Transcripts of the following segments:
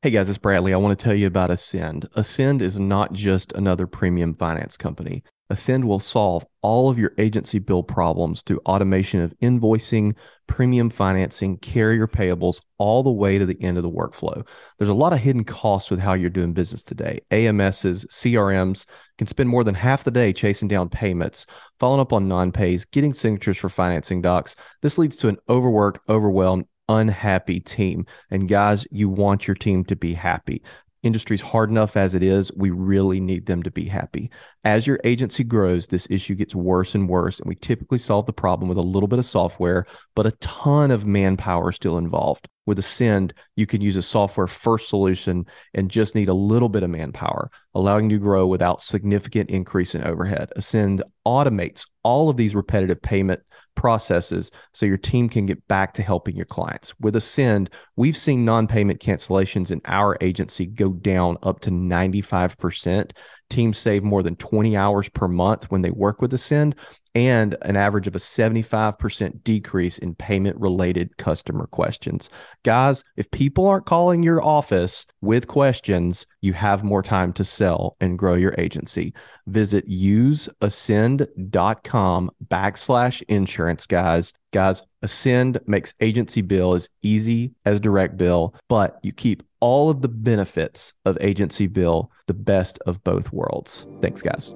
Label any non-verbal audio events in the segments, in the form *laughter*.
Hey guys, it's Bradley. I want to tell you about Ascend. Ascend is not just another premium finance company. Ascend will solve all of your agency bill problems through automation of invoicing, premium financing, carrier payables, all the way to the end of the workflow. There's a lot of hidden costs with how you're doing business today. AMSs, CRMs can spend more than half the day chasing down payments, following up on non pays, getting signatures for financing docs. This leads to an overworked, overwhelmed, unhappy team. And guys, you want your team to be happy. Industry's hard enough as it is. We really need them to be happy. As your agency grows, this issue gets worse and worse. And we typically solve the problem with a little bit of software, but a ton of manpower still involved. With Ascend, you can use a software first solution and just need a little bit of manpower, allowing you to grow without significant increase in overhead. Ascend automates all of these repetitive payment processes so your team can get back to helping your clients. With Ascend, we've seen non payment cancellations in our agency go down up to 95%. Teams save more than 20 hours per month when they work with Ascend and an average of a 75% decrease in payment related customer questions. Guys, if people aren't calling your office with questions, you have more time to sell and grow your agency. Visit useascend.com backslash insurance, guys. Guys, Ascend makes agency bill as easy as direct bill, but you keep all of the benefits of agency bill, the best of both worlds. Thanks, guys.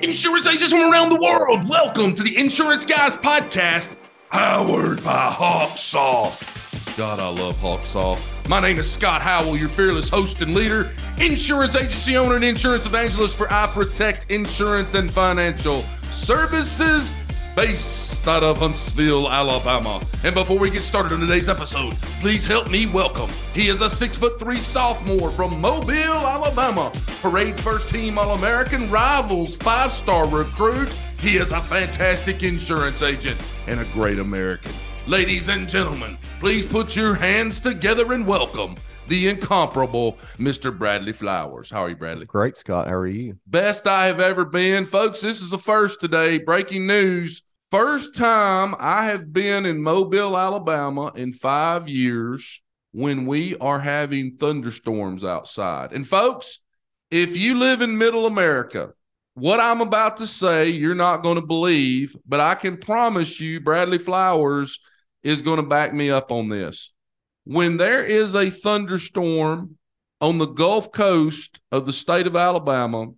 Insurance agents from around the world, welcome to the Insurance Guys podcast, powered by Hawksoft. God, I love Hawksoft. My name is Scott Howell, your fearless host and leader, insurance agency owner and insurance evangelist for I Protect Insurance and Financial Services based out of Huntsville, Alabama. And before we get started on today's episode, please help me welcome. He is a six foot three sophomore from Mobile, Alabama. Parade first team All American rivals, five star recruit. He is a fantastic insurance agent and a great American. Ladies and gentlemen, please put your hands together and welcome the incomparable Mr. Bradley Flowers. How are you, Bradley? Great, Scott. How are you? Best I have ever been. Folks, this is the first today. Breaking news. First time I have been in Mobile, Alabama in five years when we are having thunderstorms outside. And folks, if you live in middle America, what I'm about to say, you're not going to believe, but I can promise you, Bradley Flowers is going to back me up on this when there is a thunderstorm on the Gulf Coast of the state of Alabama,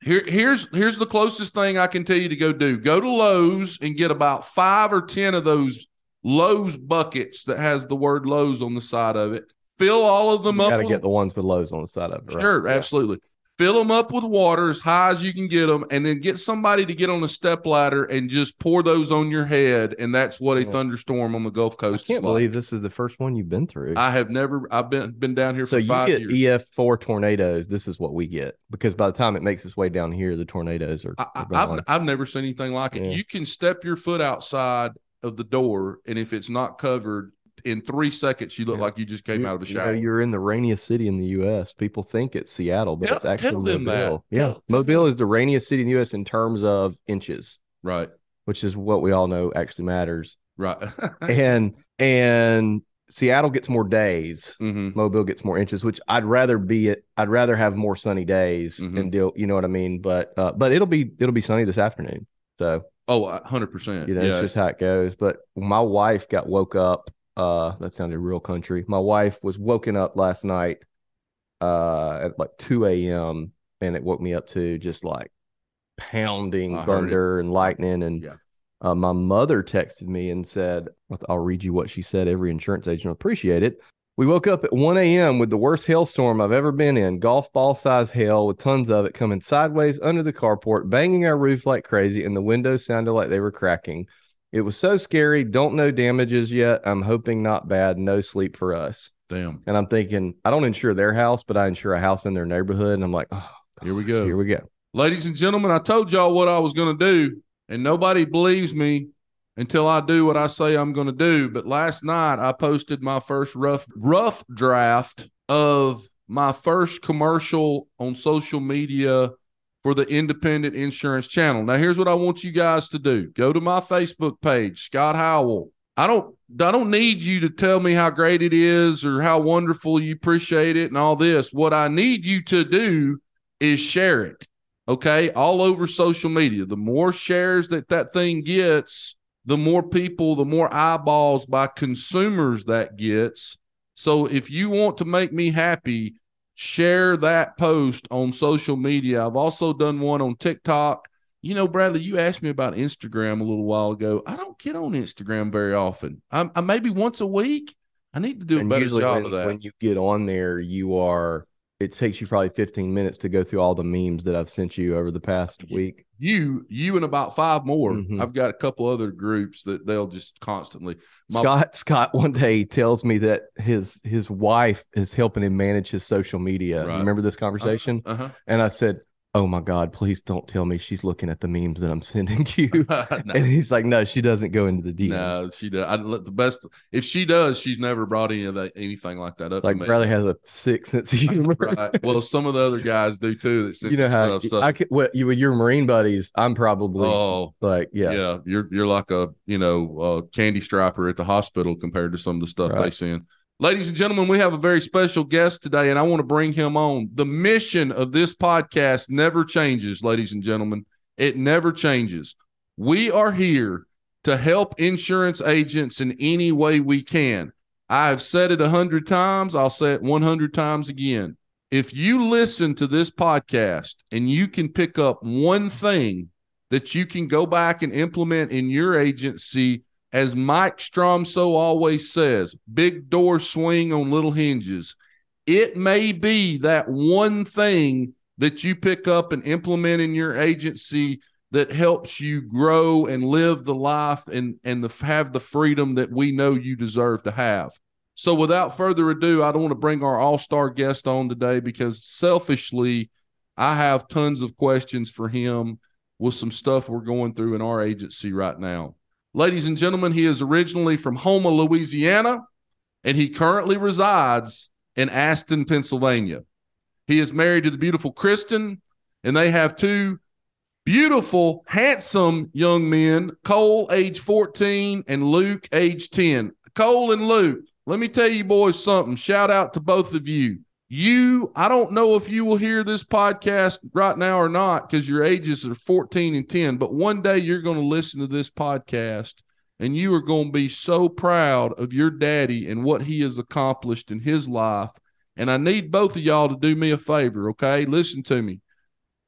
here, here's here's the closest thing I can tell you to go do. Go to Lowe's and get about five or ten of those Lowe's buckets that has the word Lowe's on the side of it. Fill all of them you up. Got to get the ones with Lowe's on the side of it. Right? Sure, yeah. absolutely fill them up with water as high as you can get them, and then get somebody to get on a step ladder and just pour those on your head. And that's what a yeah. thunderstorm on the Gulf Coast. I can't believe this is the first one you've been through. I have never. I've been been down here so for five you get years. EF four tornadoes. This is what we get because by the time it makes its way down here, the tornadoes are. I, have I've never seen anything like it. Yeah. You can step your foot outside of the door, and if it's not covered, in three seconds, you look yeah. like you just came you, out of the shower. You are in the rainiest city in the U.S. People think it's Seattle, but tell, it's actually Mobile. That. Yeah, Mobile is the rainiest city in the U.S. in terms of inches, right? Which is what we all know actually matters, right? *laughs* and and Seattle gets more days. Mm-hmm. Mobile gets more inches, which I'd rather be it. I'd rather have more sunny days mm-hmm. and deal. You know what I mean? But uh, but it'll be it'll be sunny this afternoon. So oh, 100 percent. You know, yeah. it's just how it goes. But my wife got woke up uh, that sounded real country. My wife was woken up last night uh, at like 2 a.m. and it woke me up to just like pounding I thunder and lightning. And Yeah. uh, my mother texted me and said, I'll read you what she said. Every insurance agent will appreciate it. We woke up at 1 a.m. with the worst hailstorm I've ever been in. Golf ball size hail with tons of it coming sideways under the carport, banging our roof like crazy, and the windows sounded like they were cracking. It was so scary. Don't know damages yet. I'm hoping not bad. No sleep for us. Damn. And I'm thinking, I don't insure their house, but I insure a house in their neighborhood. And I'm like, oh, Here we go. Here we go. Ladies and gentlemen, I told y'all what I was going to do, and nobody believes me until I do what I say I'm going to do. But last night I posted my first rough rough draft of my first commercial on social media for the Independent Insurance Channel. Now, here's what I want you guys to do: go to my Facebook page, Scott Howell. I don't I don't need you to tell me how great it is or how wonderful you appreciate it and all this. What I need you to do is share it. Okay, all over social media. The more shares that that thing gets, the more people, the more eyeballs by consumers that gets. So if you want to make me happy, share that post on social media. I've also done one on TikTok. You know, Bradley, you asked me about Instagram a little while ago. I don't get on Instagram very often. I'm, I maybe once a week. I need to do a And better job when, of that. when you get on there, you are it takes you probably 15 minutes to go through all the memes that I've sent you over the past week. you, you, and about five more. Mhm. I've got a couple other groups that they'll just constantly. My- Scott Scott one day tells me that his his wife is helping him manage his social media. Right. Remember this conversation? Uh-huh. And I said, "Oh my God, please don't tell me she's looking at the memes that I'm sending *laughs* you." *laughs* no, And he's like, "No, she doesn't go into the DMs." no, she does. I let the best. If she does, she's never brought any of that anything like that up. Like. Bradley has a sick sense of humor. right. Well, some of the other guys do too. That send you know how stuff. So, I could. What you with your Marine buddies? I'm probably oh, like, yeah. yeah, You're you're like a you know uh, candy striper at the hospital compared to some of the stuff they send. Ladies and gentlemen, we have a very special guest today, and I want to bring him on. The mission of this podcast never changes, ladies and gentlemen. It never changes. We are here to help insurance agents in any way we can. I have said it a hundred times. I'll say it 100 times again. If you listen to this podcast and you can pick up one thing that you can go back and implement in your agency, as Mike Stromsoe always says, big doors swing on little hinges. It may be that one thing that you pick up and implement in your agency that helps you grow and live the life and and the have the freedom that we know you deserve to have. So without further ado, I don't want to bring our all-star guest on today because selfishly, I have tons of questions for him with some stuff we're going through in our agency right now. Ladies and gentlemen, he is originally from Houma, Louisiana, and he currently resides in Aston, Pennsylvania. He is married to the beautiful Kristen, and they have two beautiful, handsome young men, Cole, age 14, and Luke, age 10. Cole and Luke, let me tell you boys something. Shout out to both of you. You, I don't know if you will hear this podcast right now or not because your ages are 14 and 10, but one day you're going to listen to this podcast and you are going to be so proud of your daddy and what he has accomplished in his life. And I need both of y'all to do me a favor, okay? Listen to me.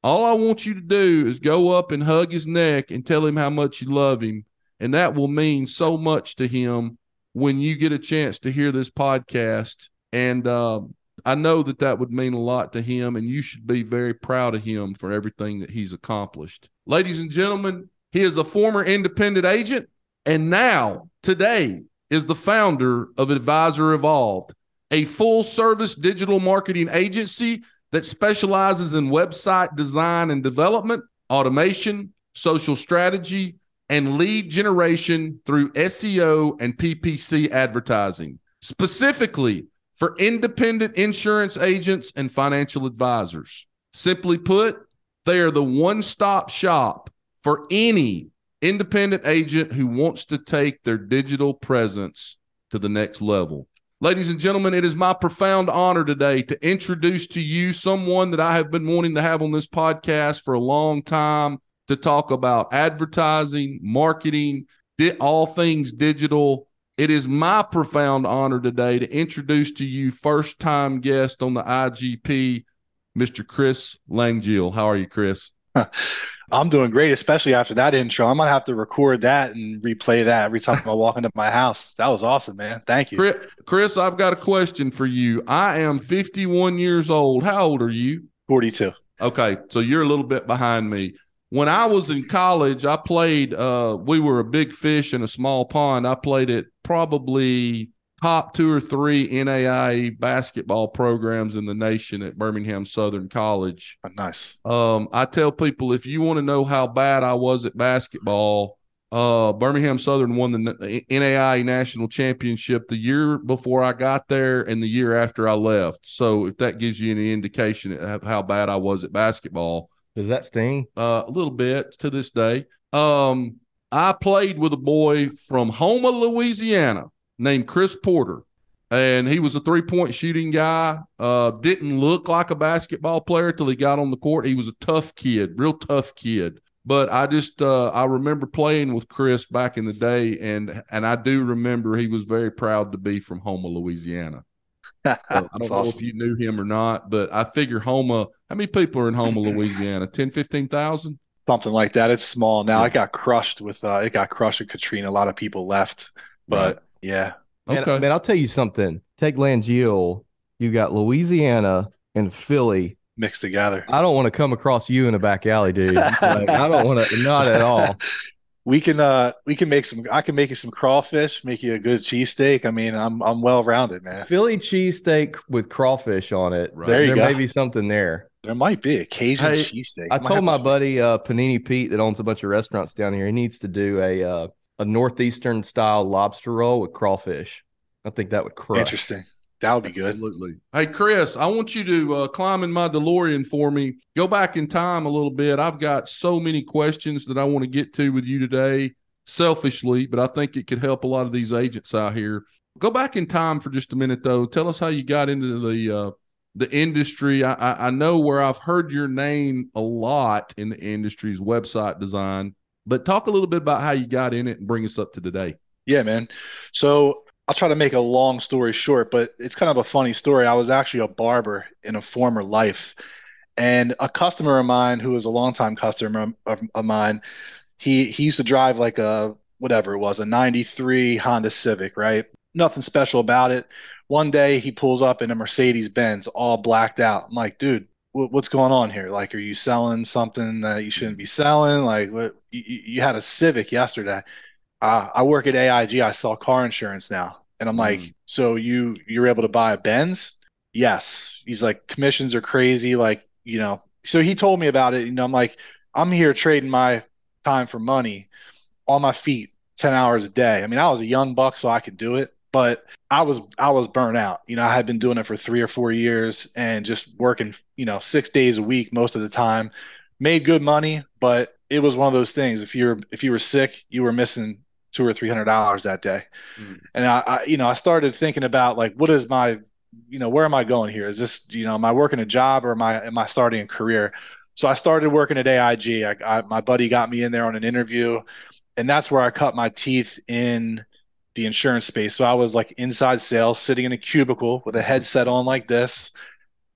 All I want you to do is go up and hug his neck and tell him how much you love him. And that will mean so much to him when you get a chance to hear this podcast. And um, I know that that would mean a lot to him, and you should be very proud of him for everything that he's accomplished. Ladies and gentlemen, he is a former independent agent, and now, today, is the founder of Advisor Evolved, a full service digital marketing agency that specializes in website design and development, automation, social strategy, and lead generation through SEO and PPC advertising, specifically for independent insurance agents and financial advisors. Simply put, they are the one stop shop for any independent agent who wants to take their digital presence to the next level. Ladies and gentlemen, it is my profound honor today to introduce to you someone that I have been wanting to have on this podcast for a long time to talk about advertising, marketing, di- all things digital. It is my profound honor today to introduce to you first time guest on the IGP, Mr. Chris Langille. How are you, Chris? *laughs* I'm doing great, especially after that intro. I'm gonna have to record that and replay that every time I walk *laughs* into my house. That was awesome, man. Thank you. Chris, Chris, I've got a question for you. I am 51 years old. How old are you? 42. Okay, so you're a little bit behind me. When I was in college, I played uh we were a big fish in a small pond. I played at probably top two or three NAIA basketball programs in the nation at Birmingham Southern College. Oh, nice. Um, I tell people if you want to know how bad I was at basketball, uh, Birmingham Southern won the NAIA national championship the year before I got there and the year after I left. So if that gives you any indication of how bad I was at basketball, Does that sting? uh, a little bit to this day. Um, I played with a boy from Houma, Louisiana, named Chris Porter, and he was a three point shooting guy. Uh, didn't look like a basketball player till he got on the court. He was a tough kid, real tough kid. But I just uh, I remember playing with Chris back in the day, and and I do remember he was very proud to be from Houma, Louisiana. So *laughs* I don't know awesome. if you knew him or not, but I figure Houma. How many people are in Houma, *clears throat* Louisiana? 10, 15,000? Something like that. It's small now. Yeah. It got crushed with uh, it got crushed with Katrina. A lot of people left, but right. yeah. Okay. Man, man, I'll tell you something. Take Langille. You got Louisiana and Philly mixed together. I don't want to come across you in a back alley, dude. like, I don't want to, not at all. *laughs* We can uh we can make some I can make you some crawfish, make you a good cheesesteak. I mean, I'm I'm well rounded, man. Philly cheesesteak with crawfish on it. Right. There, there may be something there. There might be a Cajun hey, cheesesteak. I told my buddy uh, Panini Pete that owns a bunch of restaurants down here. He needs to do a uh, a northeastern style lobster roll with crawfish. I think that would crush. Interesting. That would be good. Absolutely. Hey, Chris, I want you to uh, climb in my DeLorean for me. Go back in time a little bit. I've got so many questions that I want to get to with you today, selfishly, but I think it could help a lot of these agents out here. Go back in time for just a minute, though. Tell us how you got into the uh, the industry. I, I, I know where I've heard your name a lot in the industry's website design, but talk a little bit about how you got in it and bring us up to today. Yeah, man. So I'll try to make a long story short, but it's kind of a funny story. I was actually a barber in a former life, and a customer of mine who was a longtime customer of, of mine, he he used to drive like a whatever it was, a 93 Honda Civic, right? Nothing special about it. One day he pulls up in a Mercedes Benz all blacked out. I'm like, dude, what's going on here? Like, are you selling something that you shouldn't be selling? Like, what you, you had a Civic yesterday. Uh, I work at AIG. I sell car insurance now. And I'm like, mm. so you you're able to buy a Benz? Yes. He's like, commissions are crazy. Like, you know, so he told me about it. You know, I'm like, I'm here trading my time for money on my feet 10 hours a day. I mean, I was a young buck, so I could do it, but I was I was burnt out. You know, I had been doing it for three or four years and just working, you know, six days a week most of the time. Made good money, but it was one of those things. If you're if you were sick, you were missing two or three hundred dollars that day. Mm. And I, I, you know, I started thinking about like, what is my, you know, where am I going here? Is this, you know, am I working a job or am I am I starting a career? So I started working at AIG. I, I, my buddy got me in there on an interview, and that's where I cut my teeth in the insurance space. So I was like inside sales, sitting in a cubicle with a headset on like this,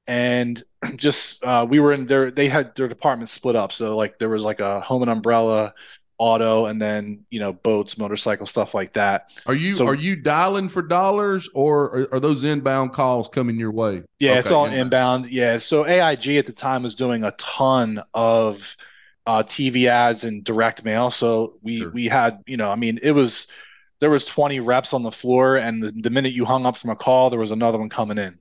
and *clears throat* just uh, we were in there. They had their department split up, so like there was like a home and umbrella auto and then you know boats motorcycle stuff like that are you so, are you dialing for dollars or are, are, those inbound calls coming your way yeah okay, it's all inbound. inbound. yeah so aig at the time was doing a ton of uh, tv ads and direct mail so we sure. we had you know i mean it was there was 20 reps on the floor and the, the minute you hung up from a call there was another one coming in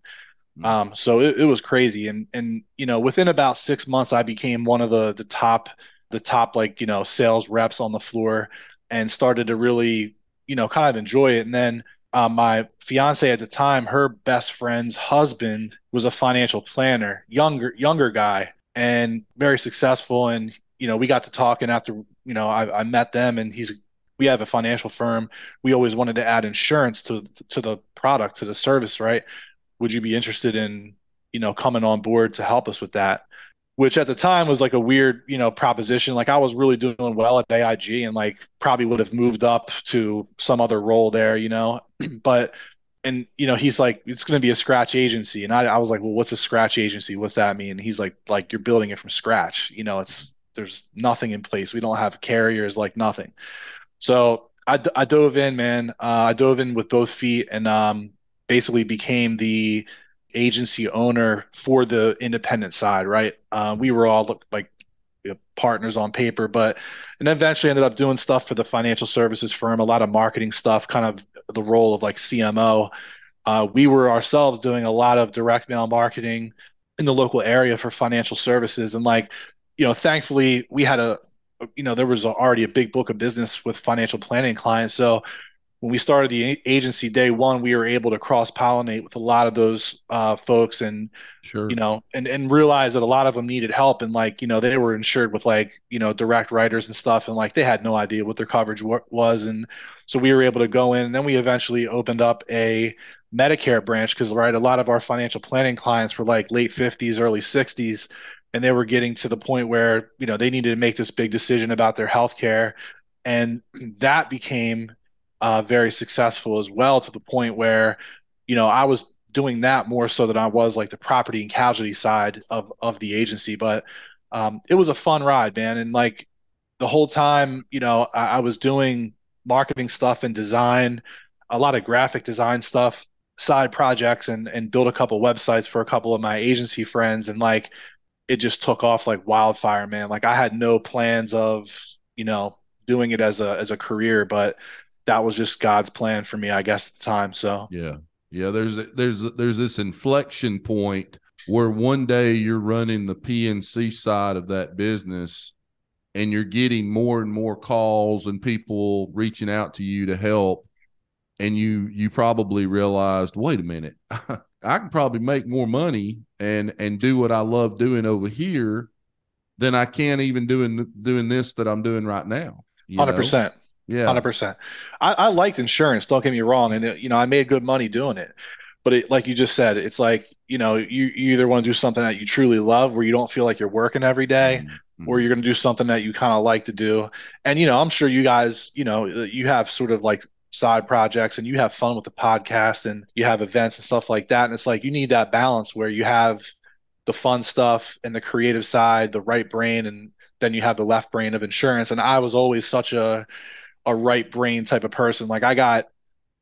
mm-hmm. um, so it, it was crazy and and you know within about six months i became one of the the top the top like you know sales reps on the floor and started to really you know kind of enjoy it. And then uh, my fiance at the time her best friend's husband was a financial planner younger younger guy and very successful. And you know we got to talking after you know I, I met them and he's we have a financial firm. We always wanted to add insurance to to the product to the service right? Would you be interested in you know coming on board to help us with that which at the time was like a weird, you know, proposition. Like I was really doing well at AIG and like probably would have moved up to some other role there, you know. *clears throat* but and you know, he's like, it's gonna be a scratch agency. And I, I was like, Well, what's a scratch agency? What's that mean? And he's like, like you're building it from scratch. You know, it's there's nothing in place. We don't have carriers, like nothing. So I, I dove in, man. Uh, I dove in with both feet and um basically became the agency owner for the independent side, right? Uh, we were all like partners on paper, but and eventually ended up doing stuff for the financial services firm, a lot of marketing stuff, kind of the role of like CMO. Uh, we were ourselves doing a lot of direct mail marketing in the local area for financial services, and like you know, thankfully we had a you know there was already a big book of business with financial planning clients, so when we started the agency day one, we were able to cross pollinate with a lot of those uh, folks, and sure. you know, and and realize that a lot of them needed help, and like you know, they were insured with like you know direct writers and stuff, and like they had no idea what their coverage was, and so we were able to go in, and then we eventually opened up a Medicare branch because right, a lot of our financial planning clients were like late fifties, early sixties, and they were getting to the point where you know they needed to make this big decision about their health care and that became uh, very successful as well to the point where you know I was doing that more so than I was like the property and casualty side of of the agency. But um, it was a fun ride, man, and like the whole time, you know, I, I was doing marketing stuff and design, a lot of graphic design stuff, side projects, and and build a couple websites for a couple of my agency friends, and like it just took off like wildfire, man. Like I had no plans of you know doing it as a as a career, but that was just God's plan for me, I guess, at the time. So yeah, yeah. There's there's there's this inflection point where one day you're running the P&C side of that business, and you're getting more and more calls and people reaching out to you to help, and you you probably realized, wait a minute, *laughs* I can probably make more money and and do what I love doing over here than I can even doing doing this that I'm doing right now. Hundred percent. Yeah, hundred percent. I, I liked insurance. Don't get me wrong, and it, you know I made good money doing it. But it, like you just said, it's like you know you, you either want to do something that you truly love, where you don't feel like you're working every day, mm-hmm. or you're going to do something that you kind of like to do. And you know, I'm sure you guys, you know, you have sort of like side projects and you have fun with the podcast and you have events and stuff like that. And it's like you need that balance where you have the fun stuff and the creative side, the right brain, and then you have the left brain of insurance. And I was always such a a right brain type of person. Like I got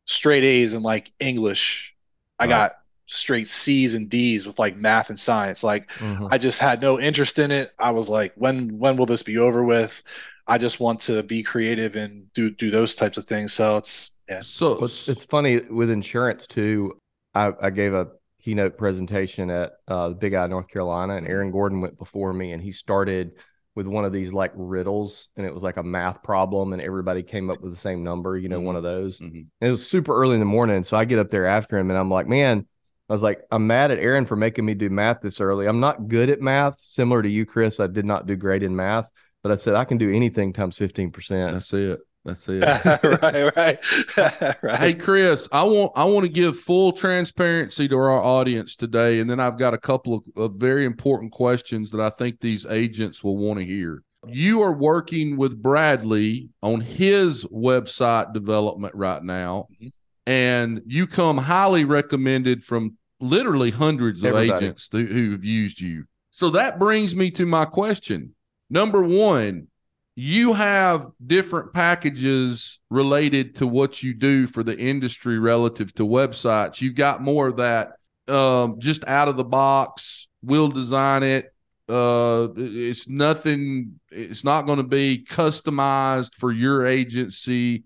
straight A's in like English. I got straight C's and D's with like math and science. Like mm-hmm. I just had no interest in it. I was like, when when will this be over with? I just want to be creative and do do those types of things. So it's yeah. So it's, it's funny with insurance too. I, I gave a keynote presentation at uh, Big I, North Carolina, and Aaron Gordon went before me, and he started with one of these like riddles and it was like a math problem and everybody came up with the same number, you know, mm-hmm. one of those. Mm-hmm. It was super early in the morning. So I get up there after him and I'm like, man, I was like, I'm mad at Aaron for making me do math this early. I'm not good at math, similar to you, Chris. I did not do great in math, but I said I can do anything times 15%. That's it. That's it. *laughs* right, right, *laughs* right. Hey, Chris, I want I want to give full transparency to our audience today, and then I've got a couple of, of very important questions that I think these agents will want to hear. You are working with Bradley on his website development right now, mm-hmm. and you come highly recommended from literally hundreds Everybody. of agents who, who have used you. So that brings me to my question. Number one, you have different packages related to what you do for the industry relative to websites. You've got more of that um, just out of the box. We'll design it. Uh, it's nothing. It's not going to be customized for your agency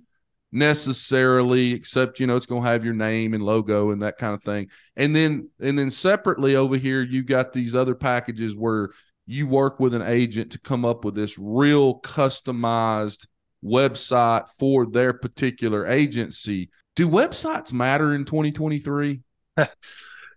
necessarily, except you know it's going to have your name and logo and that kind of thing. And then and then separately over here, you got these other packages where you work with an agent to come up with this real customized website for their particular agency. Do websites matter in 2023? *laughs*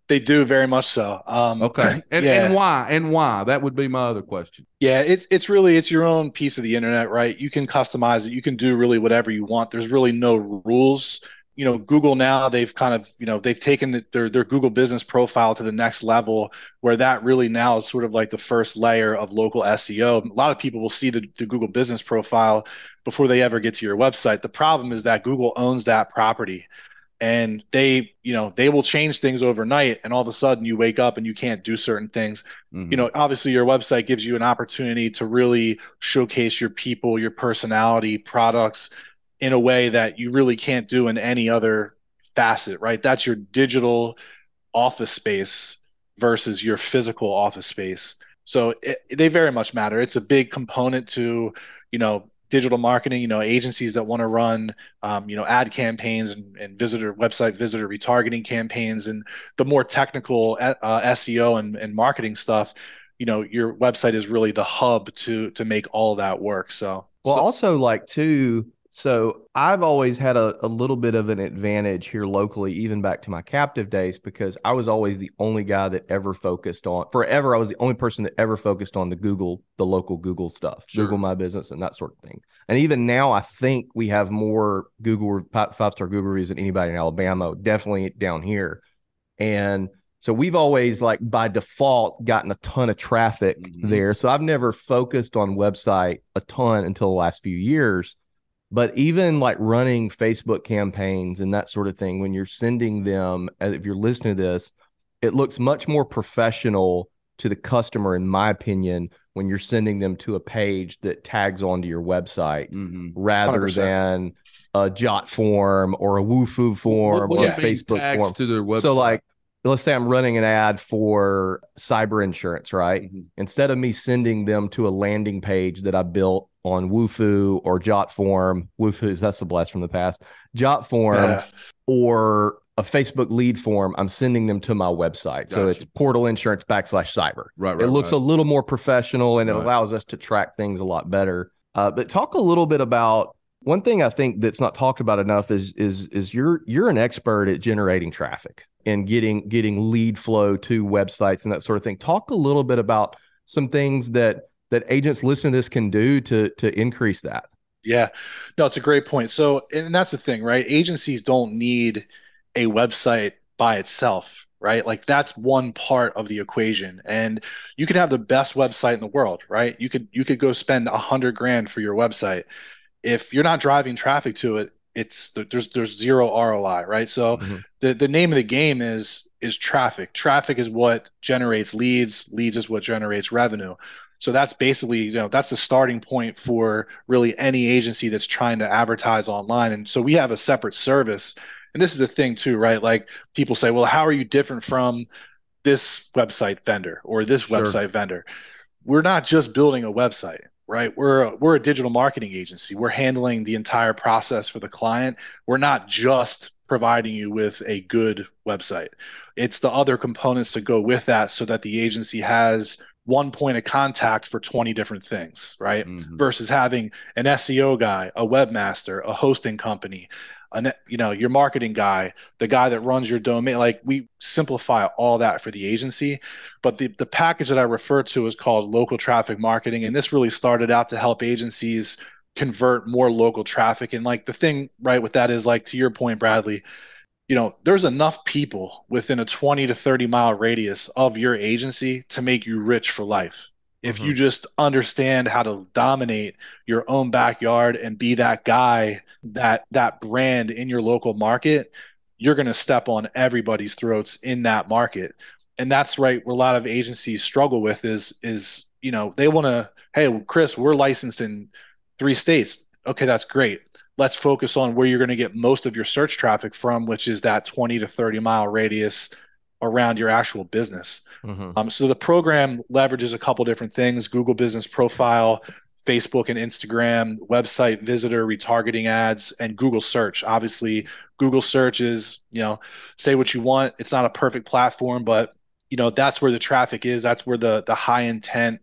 they do very much so. Um, okay, *clears throat* and, yeah. and why? And why? That would be my other question. Yeah, it's it's really it's your own piece of the internet, right? You can customize it. You can do really whatever you want. There's really no rules you know google now they've kind of you know they've taken their their google business profile to the next level where that really now is sort of like the first layer of local seo a lot of people will see the, the google business profile before they ever get to your website. The problem is that google owns that property and they you know they will change things overnight and all of a sudden you wake up and you can't do certain things. Mm-hmm. you know obviously your website gives you an opportunity to really showcase your people your personality products in a way that you really can't do in any other facet, right? That's your digital office space versus your physical office space. So it, they very much matter. It's a big component to, you know, digital marketing. You know, agencies that want to run, um, you know, ad campaigns and, and, visitor website visitor retargeting campaigns, and the more technical uh, SEO and, and marketing stuff. You know, your website is really the hub to to make all that work. So well, so, also like too So I've always had a, a little bit of an advantage here locally, even back to my captive days, because I was always the only guy that ever focused on forever. I was the only person that ever focused on the Google, the local Google stuff, sure. Google My Business, and that sort of thing. And even now, I think we have more Google five star Google reviews than anybody in Alabama, definitely down here. And so we've always like by default gotten a ton of traffic mm-hmm. there. So I've never focused on website a ton until the last few years but even like running Facebook campaigns and that sort of thing, when you're sending them, uh, if you're listening to this, it looks much more professional to the customer, in my opinion, when you're sending them to a page that tags onto your website mm-hmm. rather 100%. than a jot form or a Wufoo form what, what or a Facebook form to their website. So like let's say I'm running an ad for cyber insurance, right? Mm-hmm. Instead of me sending them to a landing page that I built on Wufoo or Jotform, Wufoo, is that's a blast from the past, Jotform or a Facebook lead form, I'm sending them to my website. Gotcha. So it's portal insurance backslash cyber. Right, right. It looks right. a little more professional and it allows us to track things a lot better. Uh, but talk a little bit about one thing I think that's not talked about enough is is is you're you're an expert at generating traffic and getting getting lead flow to websites and that sort of thing. Talk a little bit about some things that that agents listening to this can do to to increase that. Yeah, no, it's a great point. So, and that's the thing, right? Agencies don't need a website by itself, right? Like that's one part of the equation. And you can have the best website in the world, right? You could you could go spend a hundred grand for your website. If you're not driving traffic to it, it's there's there's zero ROI, right? So mm-hmm. the the name of the game is is traffic. Traffic is what generates leads. Leads is what generates revenue. So that's basically, you know, that's the starting point for really any agency that's trying to advertise online. And so we have a separate service. And this is a thing too, right? Like people say, well, how are you different from this website vendor or this sure. website vendor? We're not just building a website, right? We're a, we're a digital marketing agency. We're handling the entire process for the client. We're not just providing you with a good website. It's the other components to go with that so that the agency has one point of contact for 20 different things, right? Mm-hmm. Versus having an SEO guy, a webmaster, a hosting company, a you know, your marketing guy, the guy that runs your domain. Like we simplify all that for the agency. But the, the package that I refer to is called local traffic marketing. And this really started out to help agencies convert more local traffic. And like the thing right with that is like to your point, Bradley, you know, there's enough people within a 20 to 30 mile radius of your agency to make you rich for life. If mm-hmm. you just understand how to dominate your own backyard and be that guy, that that brand in your local market, you're going to step on everybody's throats in that market. And that's right where a lot of agencies struggle with is is, you know, they want to, hey, Chris, we're licensed in three states. Okay, that's great let's focus on where you're going to get most of your search traffic from, which is that 20 to 30 mile radius around your actual business. Mm-hmm. Um, so the program leverages a couple different things: Google Business Profile, Facebook and Instagram, website visitor retargeting ads, and Google Search. Obviously, Google Search is you know say what you want. It's not a perfect platform, but you know that's where the traffic is. That's where the the high intent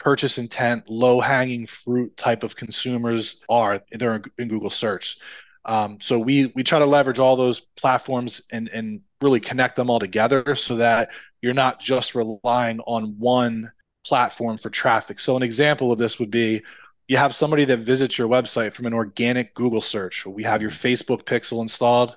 purchase intent, low hanging fruit type of consumers are. They're in Google search. Um, so we we try to leverage all those platforms and and really connect them all together so that you're not just relying on one platform for traffic. So an example of this would be you have somebody that visits your website from an organic Google search. We have your Facebook pixel installed.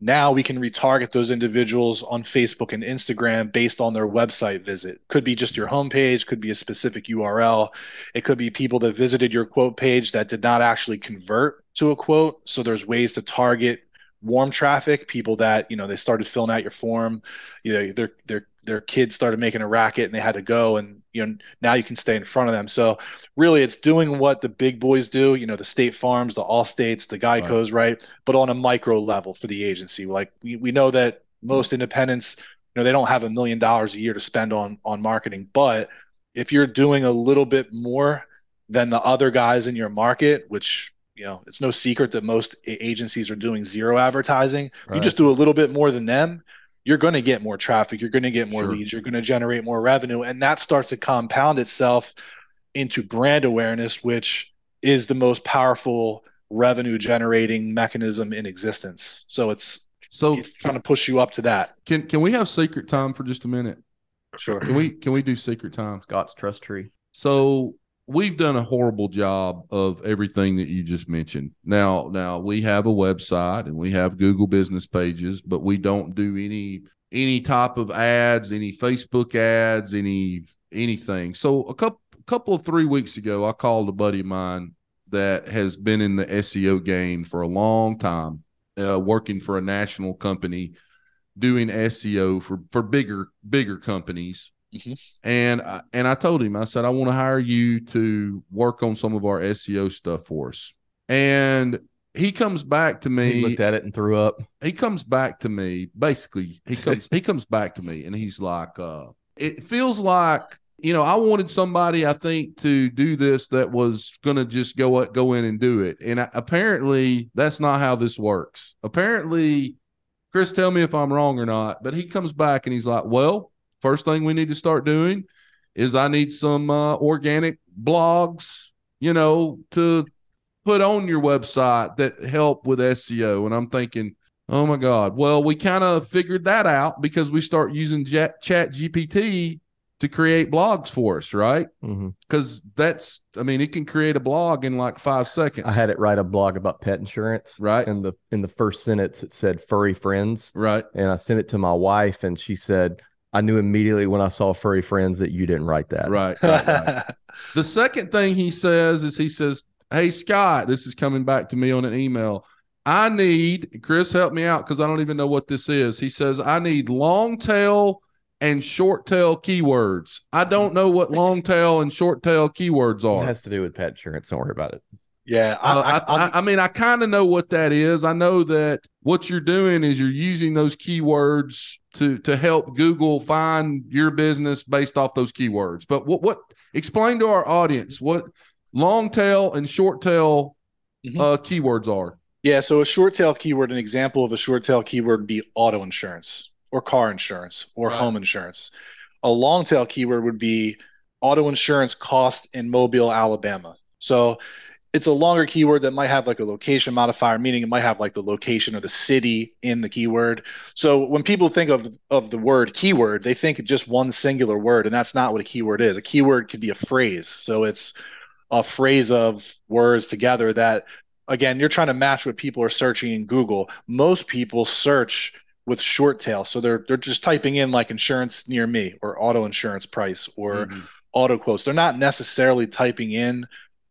Now we can retarget those individuals on Facebook and Instagram based on their website visit. Could be just your homepage, could be a specific URL. It could be people that visited your quote page that did not actually convert to a quote. So there's ways to target warm traffic, people that, you know, they started filling out your form, you know, their their their kids started making a racket and they had to go and you know now you can stay in front of them so really it's doing what the big boys do you know the state farms the all states the Geicos right. right but on a micro level for the agency like we, we know that most independents you know they don't have a million dollars a year to spend on on marketing but if you're doing a little bit more than the other guys in your market which you know it's no secret that most agencies are doing zero advertising right. you just do a little bit more than them you're going to get more traffic, you're going to get more sure. leads, you're going to generate more revenue, and that starts to compound itself into brand awareness, which is the most powerful revenue generating mechanism in existence. So it's so it's trying to push you up to that. Can can we have secret time for just a minute? Sure. Can we can we do secret time? Scott's trust tree. So we've done a horrible job of everything that you just mentioned. Now, now we have a website and we have Google business pages, but we don't do any any type of ads, any Facebook ads, any anything. So a couple couple of three weeks ago, I called a buddy of mine that has been in the SEO game for a long time, uh, working for a national company, doing SEO for for bigger bigger companies. Mm-hmm. And I, and I told him, I said, I want to hire you to work on some of our SEO stuff for us. And he comes back to me. He looked at it and threw up. He comes back to me. Basically, he *laughs* comes he comes back to me and he's like, uh, it feels like you know, I wanted somebody I think to do this that was going to just go up, go in and do it. And apparently that's not how this works. Apparently Chris tell me if I'm wrong or not, but he comes back and he's like, "Well, first thing we need to start doing is I need some uh, organic blogs, you know, to put on your website that help with SEO." And I'm thinking, "Oh my god. Well, we kind of figured that out because we start using Chat GPT to create blogs for us, right? Because mm-hmm. that's, I mean, it can create a blog in like five seconds. I had it write a blog about pet insurance, right? And the in the first sentence it said furry friends, right? And I sent it to my wife, and she said, "I knew immediately when I saw furry friends that you didn't write that." Right. *laughs* right, right. the second thing he says is he says, "Hey Scott, this is coming back to me on an email." I need Chris help me out because I don't even know what this is. He says I need long tail and short tail keywords. I don't know what long *laughs* tail and short tail keywords are. It has to do with pet insurance. Don't worry about it. Yeah, I, uh, I, I, I mean, I kind of know what that is. I know that what you're doing is you're using those keywords to to help Google find your business based off those keywords. But what what explain to our audience what long tail and short tail mm-hmm. uh, keywords are? Yeah, so a short tail keyword, an example of a short tail keyword would be auto insurance or car insurance or right. home insurance. A long tail keyword would be auto insurance cost in Mobile, Alabama. So it's a longer keyword that might have like a location modifier, meaning it might have like the location or the city in the keyword. So when people think of of the word keyword, they think just one singular word, and that's not what a keyword is. A keyword could be a phrase. So it's a phrase of words together that again, you're trying to match what people are searching in Google. Most people search with short tail. So they're they're just typing in like insurance near me or auto insurance price or mm-hmm. auto quotes. They're not necessarily typing in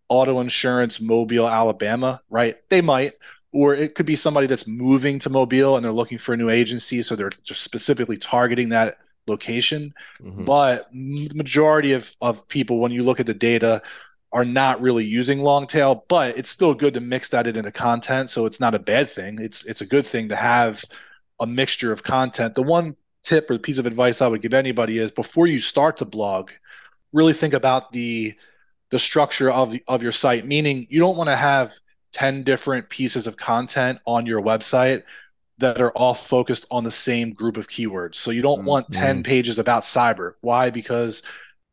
auto insurance Mobile, Alabama, right? They might, or it could be somebody that's moving to Mobile and they're looking for a new agency, so they're just specifically targeting that location. Mm-hmm. But the majority of of people, when you look at the data, are not really using long tail, but it's still good to mix that into content. So it's not a bad thing. It's it's a good thing to have a mixture of content. The one tip or piece of advice I would give anybody is before you start to blog, really think about the the structure of of your site. Meaning, you don't want to have ten different pieces of content on your website that are all focused on the same group of keywords. So you don't mm-hmm. want 10 pages about cyber. Why? Because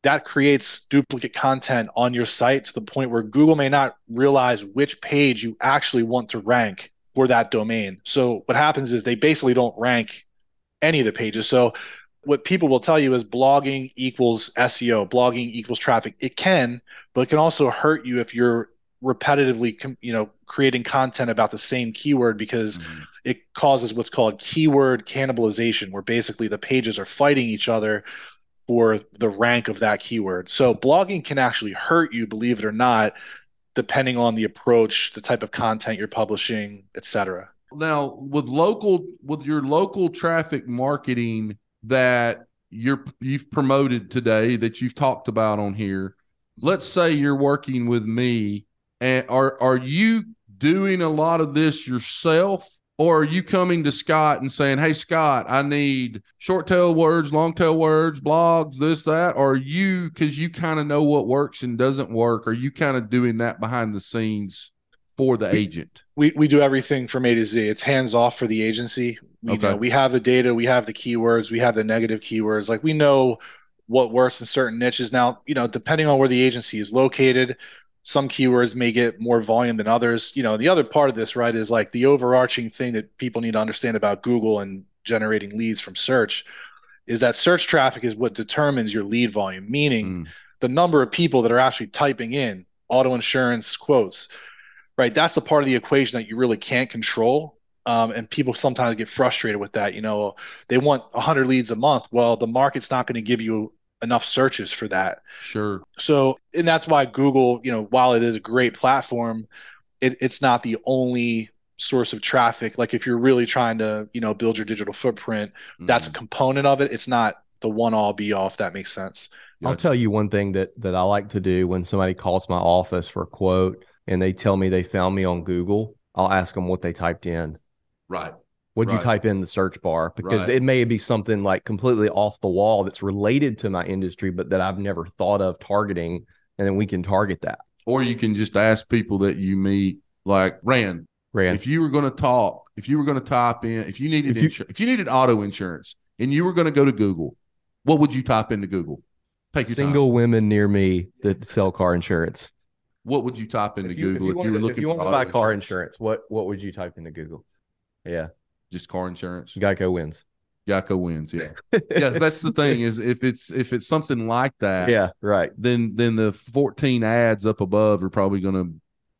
that creates duplicate content on your site to the point where Google may not realize which page you actually want to rank for that domain. So what happens is they basically don't rank any of the pages. So what people will tell you is blogging equals SEO, blogging equals traffic. It can, but it can also hurt you if you're repetitively you know creating content about the same keyword because mm-hmm. it causes what's called keyword cannibalization where basically the pages are fighting each other for the rank of that keyword. So blogging can actually hurt you believe it or not depending on the approach, the type of content you're publishing, etc. Now, with local with your local traffic marketing that you're you've promoted today that you've talked about on here, let's say you're working with me and are are you doing a lot of this yourself or are you coming to Scott and saying, Hey, Scott, I need short tail words, long tail words, blogs, this, that? Or are you, because you kind of know what works and doesn't work, are you kind of doing that behind the scenes for the agent? We, we do everything from A to Z. It's hands off for the agency. We okay. know we have the data, we have the keywords, we have the negative keywords. Like we know what works in certain niches. Now, you know, depending on where the agency is located, some keywords may get more volume than others. You know, the other part of this, right, is like the overarching thing that people need to understand about Google and generating leads from search is that search traffic is what determines your lead volume, meaning mm. the number of people that are actually typing in auto insurance quotes, right? That's the part of the equation that you really can't control. Um, and people sometimes get frustrated with that. You know, they want 100 leads a month. Well, the market's not going to give you enough searches for that. Sure. So, and that's why Google, you know, while it is a great platform, it, it's not the only source of traffic like if you're really trying to you know build your digital footprint mm-hmm. that's a mm-hmm. component of it it's not the one all be all if that makes sense i'll tell you one thing that that i like to do when somebody calls my office for a quote and they tell me they found me on google i'll ask them what they typed in right What'd right. you type in the search bar? Because right. it may be something like completely off the wall that's related to my industry, but that I've never thought of targeting. And then we can target that. Or you can just ask people that you meet, like Rand, Rand. If you were going to talk, if you were going to type in, if you needed if you, insur- if you needed auto insurance and you were going to go to Google, what would you type into Google? Take single time. women near me that sell car insurance. What would you type into if you, Google if you, if you were looking if you want to buy car insurance? What what would you type into Google? Yeah, just car insurance. Geico wins. Geico wins. Yeah, *laughs* yeah. That's the thing is if it's if it's something like that. Yeah, right. Then then the fourteen ads up above are probably going to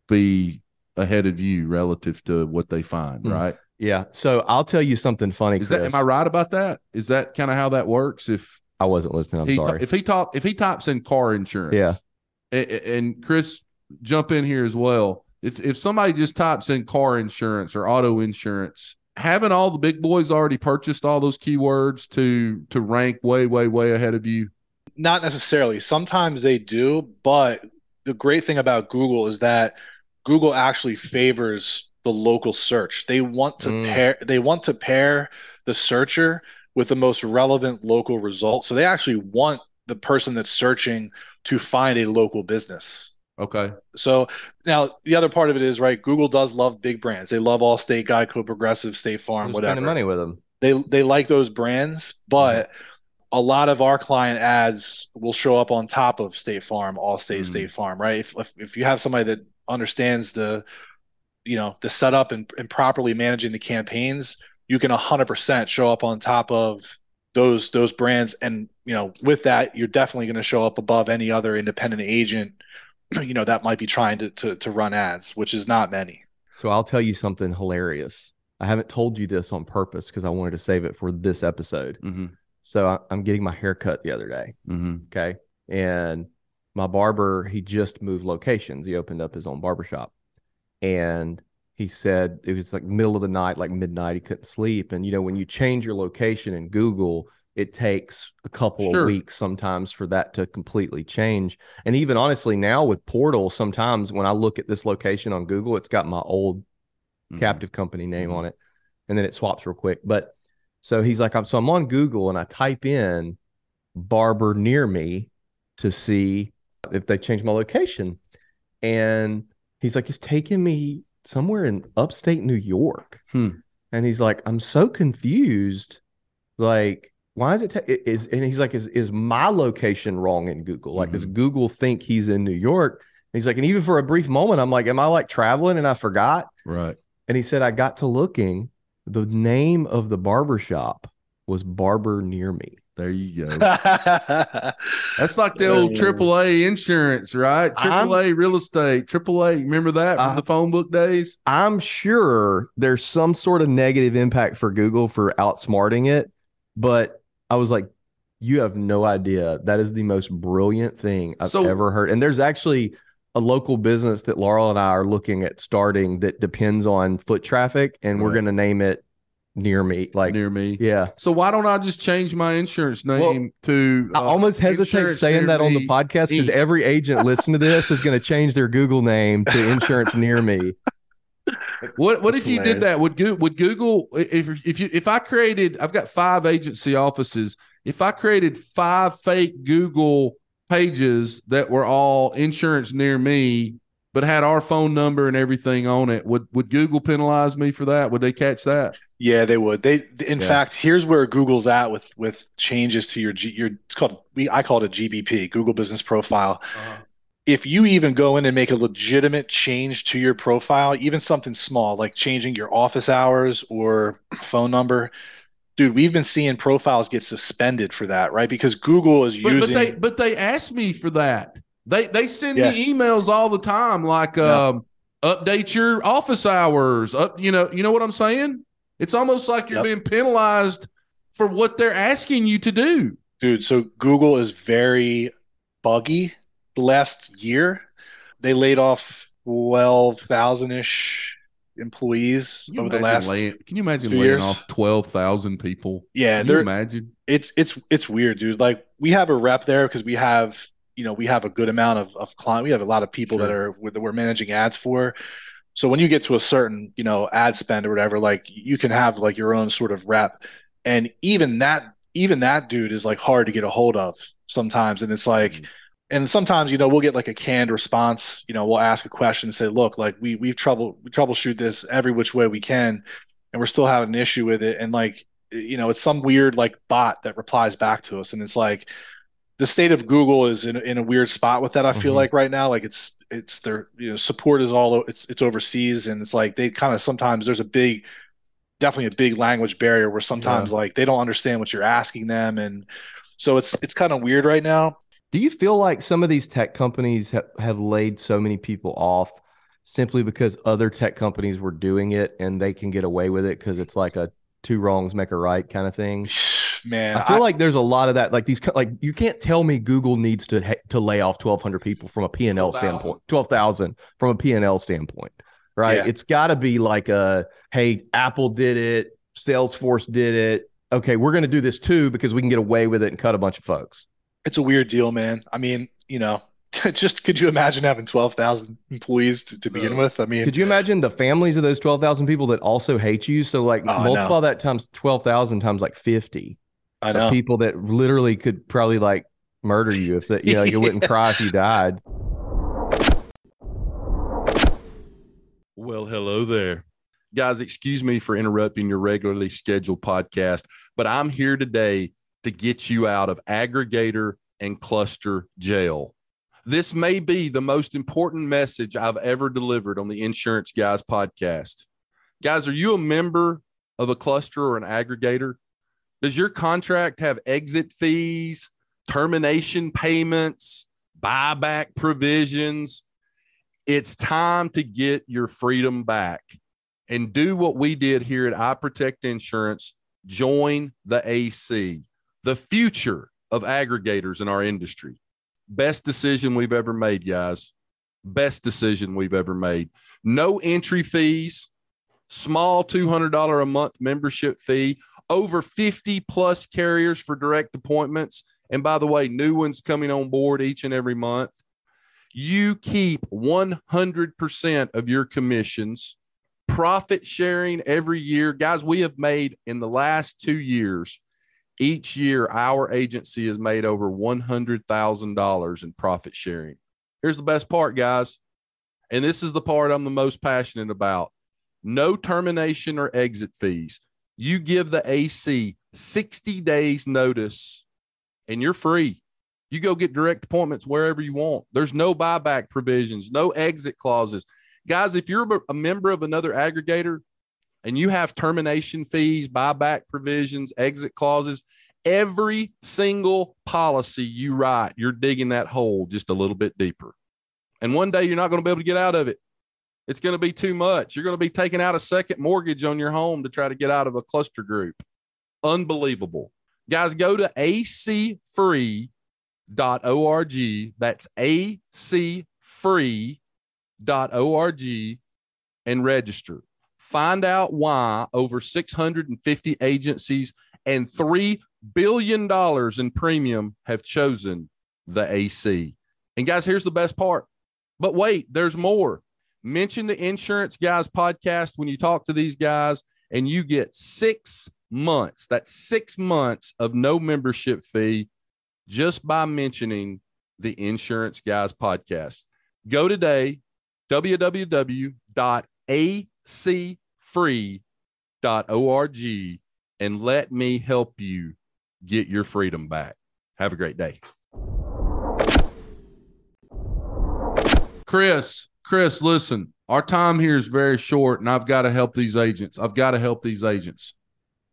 be ahead of you relative to what they find, mm. right? Yeah. So I'll tell you something funny. Is that am I right about that? Is that kind of how that works? If I wasn't listening, I'm he, sorry. If he talk, if he types in car insurance, yeah, and, and Chris jump in here as well. If if somebody just types in car insurance or auto insurance, haven't all the big boys already purchased all those keywords to to rank way way way ahead of you? Not necessarily. Sometimes they do, but the great thing about Google is that Google actually favors the local search. They want to mm. pair they want to pair the searcher with the most relevant local result. So they actually want the person that's searching to find a local business. Okay. So now the other part of it is right. Google does love big brands. They love Allstate, Geico, Progressive, State Farm, They're whatever. Spending money with them. They they like those brands, but mm-hmm. a lot of our client ads will show up on top of State Farm, Allstate, mm-hmm. State Farm. Right. If, if if you have somebody that understands the you know the setup and, and properly managing the campaigns you can 100% show up on top of those those brands and you know with that you're definitely going to show up above any other independent agent *clears throat* you know that might be trying to, to to run ads which is not many so i'll tell you something hilarious i haven't told you this on purpose because i wanted to save it for this episode mm-hmm. so I, am getting my hair cut the other day mm-hmm. okay and my barber, he just moved locations. He opened up his own barbershop. And he said it was like middle of the night, like midnight, he couldn't sleep. And you know, when you change your location in Google, it takes a couple sure. of weeks sometimes for that to completely change. And even honestly, now with Portal, sometimes when I look at this location on Google, it's got my old mm-hmm. captive company name mm-hmm. on it, and then it swaps real quick. But so he's like, I'm so I'm on Google and I type in barber near me to see if they change my location. And he's like, it's taking me somewhere in upstate New York. Hmm. And he's like, I'm so confused. Like, why is it? Ta- is and he's like, is is my location wrong in Google? Like, mm-hmm. does Google think he's in New York? And he's like, and even for a brief moment, I'm like, am I like traveling and I forgot? Right. And he said, I got to looking. The name of the barber shop was Barber Near Me. There you go. *laughs* That's like the old AAA insurance, right? AAA I'm, real estate, AAA. Remember that from I, the phone book days? I'm sure there's some sort of negative impact for Google for outsmarting it, but I was like, you have no idea. That is the most brilliant thing I've so, ever heard. And there's actually a local business that Laurel and I are looking at starting that depends on foot traffic, and right. we're going to name it near me like near me yeah so why don't i just change my insurance name well, to uh, i almost hesitate saying that on the podcast because every agent listening to this is going to change their google name to insurance near me *laughs* what what That's if you hilarious. did that would Google, would Google if if you if I created I've got five agency offices if I created five fake Google pages that were all insurance near me but had our phone number and everything on it would would Google penalize me for that would they catch that yeah, they would. They, in yeah. fact, here's where Google's at with with changes to your G, your. It's called we I call it a GBP, Google Business Profile. Uh-huh. If you even go in and make a legitimate change to your profile, even something small like changing your office hours or phone number, dude, we've been seeing profiles get suspended for that, right? Because Google is but, using. But they, but they ask me for that. They they send yeah. me emails all the time, like um, update your office hours. Up, you know, you know what I'm saying? It's almost like you're yep. being penalized for what they're asking you to do, dude. So Google is very buggy last year, they laid off twelve thousand ish employees over the last. Can you imagine laying years? off twelve thousand people? Yeah, can you imagine. It's it's it's weird, dude. Like we have a rep there because we have you know we have a good amount of of client. We have a lot of people sure. that are that we're managing ads for. So when you get to a certain you know ad spend or whatever, like you can have like your own sort of rep, and even that even that dude is like hard to get a hold of sometimes, and it's like. Mm-hmm and sometimes you know we'll get like a canned response you know we'll ask a question and say look like we we've trouble we troubleshoot this every which way we can and we're still having an issue with it. And like you know it's some weird like bot that replies back to us. And it's like the state of google is in, in a weird spot with that i feel mm-hmm. like right now. Like it's it's their you know support is all it's it's overseas. And it's like they kind of sometimes there's a big definitely a big language barrier where sometimes yeah. like they don't understand what you're asking them. And so it's it's kind of weird right now do you feel like some of these tech companies ha- have laid so many people off simply because other tech companies were doing it and they can get away with it because it's like a two wrongs make a right kind of thing? *sighs* Man, I feel I, like there's a lot of that. Like these, like you can't tell me Google needs to to lay off 1,200 people from a P and L standpoint, 12,000 from a P and L standpoint, right? Yeah. It's got to be like a hey, Apple did it, Salesforce did it. Okay, we're going to do this too because we can get away with it and cut a bunch of folks it's a weird deal, man. I mean, you know, *laughs* just could you imagine having 12,000 employees to, to begin uh, with? I mean, could you imagine the families of those 12,000 people that also hate you? So, like, oh, multiply that times 12,000 times like 50. I know. People that literally could probably like murder you if that, you know, you wouldn't *laughs* cry if you died. Well, hello there. Guys, excuse me for interrupting your regularly scheduled podcast, but I'm here today to get you out of aggregator and cluster jail. This may be the most important message I've ever delivered on the Insurance Guys podcast. Guys, are you a member of a cluster or an aggregator? Does your contract have exit fees, termination payments, buyback provisions? It's time to get your freedom back and do what we did here at I Protect Insurance join the AC the future of aggregators in our industry. Best decision we've ever made, guys. Best decision we've ever made. No entry fees, small $200 a month membership fee, over 50 plus carriers for direct appointments. And by the way, new ones coming on board each and every month. You keep 100% of your commissions, profit sharing every year. Guys, we have made in the last two years each year, our agency has made over $100,000 in profit sharing. Here's the best part, guys. And this is the part I'm the most passionate about no termination or exit fees. You give the AC 60 days notice and you're free. You go get direct appointments wherever you want. There's no buyback provisions, no exit clauses. Guys, if you're a member of another aggregator, and you have termination fees, buyback provisions, exit clauses, every single policy you write, you're digging that hole just a little bit deeper. And one day you're not going to be able to get out of it. It's going to be too much. You're going to be taking out a second mortgage on your home to try to get out of a cluster group. Unbelievable. Guys, go to acfree.org. That's acfree.org and register. Find out why over 650 agencies and $3 billion in premium have chosen the AC. And guys, here's the best part. But wait, there's more. Mention the Insurance Guys podcast when you talk to these guys, and you get six months. That's six months of no membership fee just by mentioning the Insurance Guys podcast. Go today, www.ac acfree.org and let me help you get your freedom back. Have a great day. Chris, Chris, listen, our time here is very short, and I've got to help these agents. I've got to help these agents.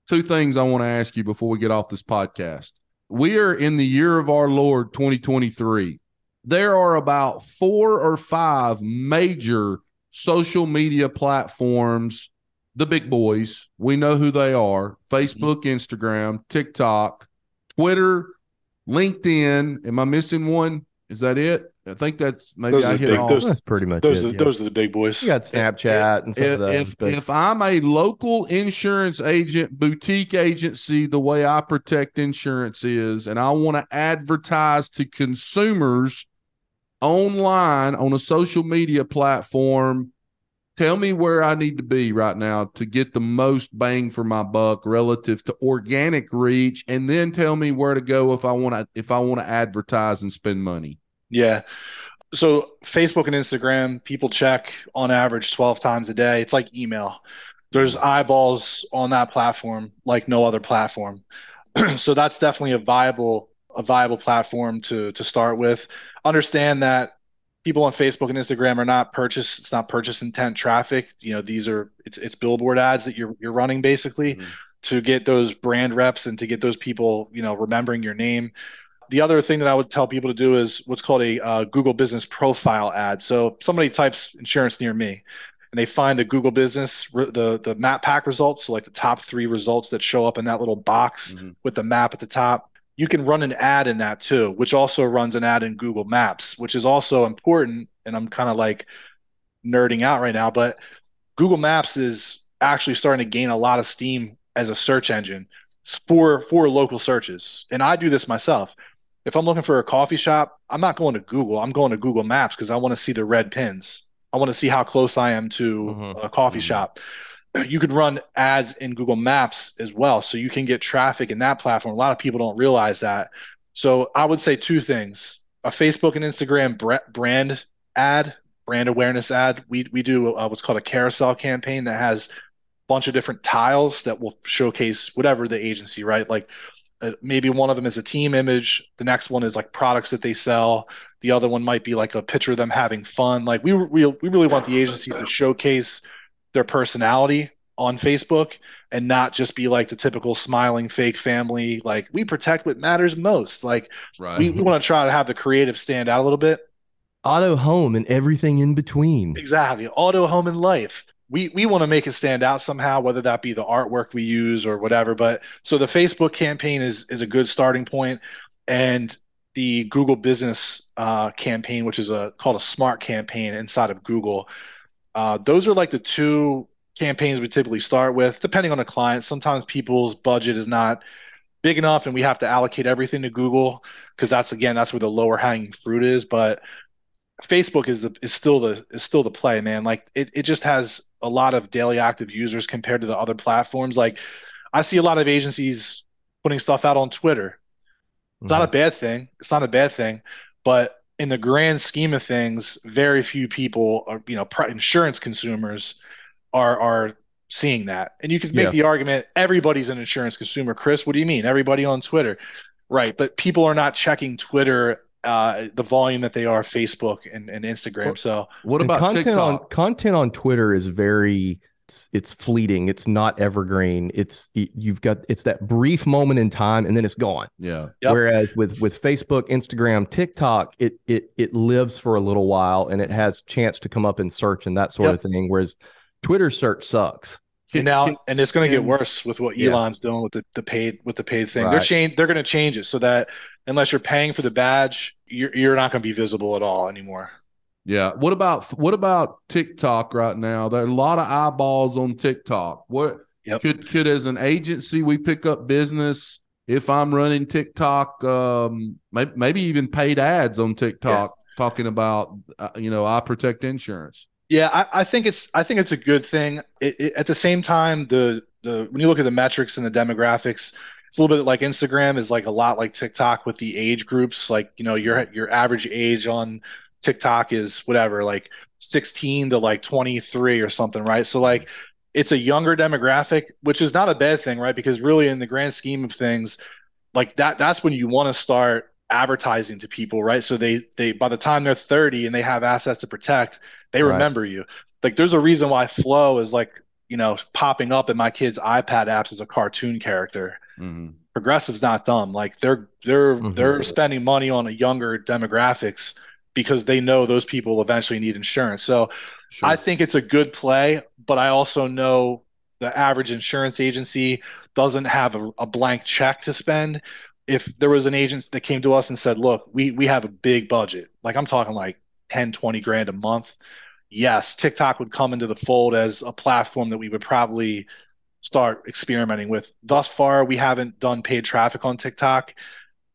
Two things I want to ask you before we get off this podcast. We are in the year of our Lord 2023. There are about four or five major social media platforms, the big boys. We know who they are mm-hmm. Facebook, Instagram, TikTok, Twitter, LinkedIn. Am I missing one? Is that it? I think that's maybe Those I hit big- all. those- That's pretty much Those it. are yeah. those are the big boys. You got Snapchat and stuff if, if, if I'm a local insurance agent, boutique agency, the way I protect insurance is, and I want to advertise to consumers online on a social media platform, tell me where I need to be right now to get the most bang for my buck relative to organic reach, and then tell me where to go if I want to if I want to advertise and spend money. Yeah. So Facebook and Instagram, people check on average 12 times a day. It's like email. There's eyeballs on that platform like no other platform. *clears throat* so that's definitely a viable a viable platform to to start with. Understand that people on Facebook and Instagram are not purchase it's not purchase intent traffic. You know, these are it's it's billboard ads that you're you're running basically Mhm. to get those brand reps and to get those people, you know, remembering your name. The other thing that I would tell people to do is what's called a uh, Google Business Profile ad. So somebody types insurance near me, and they find the Google Business the the map pack results, so like the top three results that show up in that little box Mhm. with the map at the top. You can run an ad in that too, which also runs an ad in Google Maps, which is also important. And I'm kind of like nerding out right now, but Google Maps is actually starting to gain a lot of steam as a search engine for for local searches. And I do this myself. If I'm looking for a coffee shop, I'm not going to Google. I'm going to Google Maps because I want to see the red pins. I want to see how close I am to Mhm. a coffee Mhm. shop. You could run ads in Google Maps as well, so you can get traffic in that platform. A lot of people don't realize that. So I would say two things: a Facebook and Instagram brand ad, brand awareness ad. We we do uh, what's called a carousel campaign that has a bunch of different tiles that will showcase whatever the agency, right? Like uh, maybe one of them is a team image, the next one is like products that they sell, the other one might be like a picture of them having fun. Like we we we really want the agencies to showcase their personality on Facebook and not just be like the typical smiling fake family like we protect what matters most. Like Right. we, we want to try to have the creative stand out a little bit. auto home and everything in between. Exactly. Auto, home, and life. We we want to make it stand out somehow, whether that be the artwork we use or whatever. But so the Facebook campaign is is a good starting point, and the Google Business uh, campaign, which is a called a Smart campaign inside of Google. Uh, those are like the two campaigns we typically start with, depending on the client. Sometimes people's budget is not big enough, and we have to allocate everything to Google because that's again that's where the lower hanging fruit is. But Facebook is the is still the is still the play, man. Like it, it just has a lot of daily active users compared to the other platforms. Like I see a lot of agencies putting stuff out on Twitter. It's not a bad thing. It's not a bad thing, but in the grand scheme of things, very few people are, you know, pri- insurance consumers are are seeing that. And you can make Yeah. the argument everybody's an insurance consumer. Chris, what do you mean? Everybody on Twitter. Right, but people are not checking Twitter uh, the volume that they are Facebook and, and Instagram. Well, so what about content TikTok? on content on Twitter is very it's, it's fleeting. It's not evergreen. It's you've got it's that brief moment in time and then it's gone. yeah. Yep. Whereas with with Facebook, Instagram, TikTok, it it it lives for a little while and it has chance to come up in search and that sort Yep. of thing. Whereas Twitter search sucks. and now and it's going to get worse with what Yeah. Elon's doing with the, the paid with the paid thing. They're Right. change they're going to change it so that unless you're paying for the badge, you're you're not going to be visible at all anymore. Yeah. What about what about TikTok right now? There are a lot of eyeballs on TikTok. What Yep. could could as an agency we pick up business if I'm running TikTok, um, maybe, maybe even paid ads on TikTok talking about uh, you know I protect insurance. Yeah, I, I think it's I think it's a good thing. It, it, at the same time, the the when you look at the metrics and the demographics, it's a little bit like Instagram is like a lot like TikTok with the age groups. Like you know your your average age on TikTok is whatever like 16 to like 23 or something, right? So like it's a younger demographic, which is not a bad thing, right? Because really in the grand scheme of things, like that that's when you want to start advertising to people, right? So they they by the time they're 30 and they have assets to protect, they right. remember you. Like there's a reason why Flow is like, you know, popping up in my kids' iPad apps as a cartoon character. Mm-hmm. Progressive's not dumb. Like they're they're mm-hmm. they're spending money on a younger demographics because they know those people eventually need insurance. So sure. I think it's a good play, but I also know the average insurance agency doesn't have a, a blank check to spend if there was an agent that came to us and said, look, we we have a big budget, like I'm talking like 10, 20 grand a month, yes, TikTok would come into the fold as a platform that we would probably start experimenting with. Thus far, we haven't done paid traffic on TikTok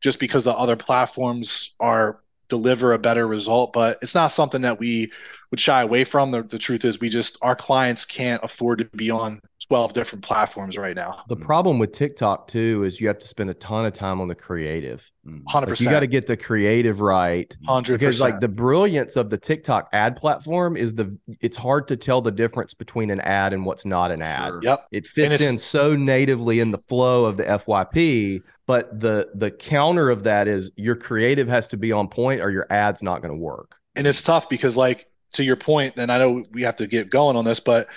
just because the other platforms are deliver a better result, but it's not something that we would shy away from. The, the truth is, we just our clients can't afford to be on 12 different platforms right now. The problem with TikTok too is you have to spend a ton of time on the creative. 100%. Mm. Like you got to get the creative right. 100%. Because like the brilliance of the TikTok ad platform is the it's hard to tell the difference between an ad and what's not an ad. Sure. Yep. It fits in so natively in the flow of the FYP, but the the counter of that is your creative has to be on point or your ad's not going to work. And it's tough because like to your point and I know we have to get going on this, but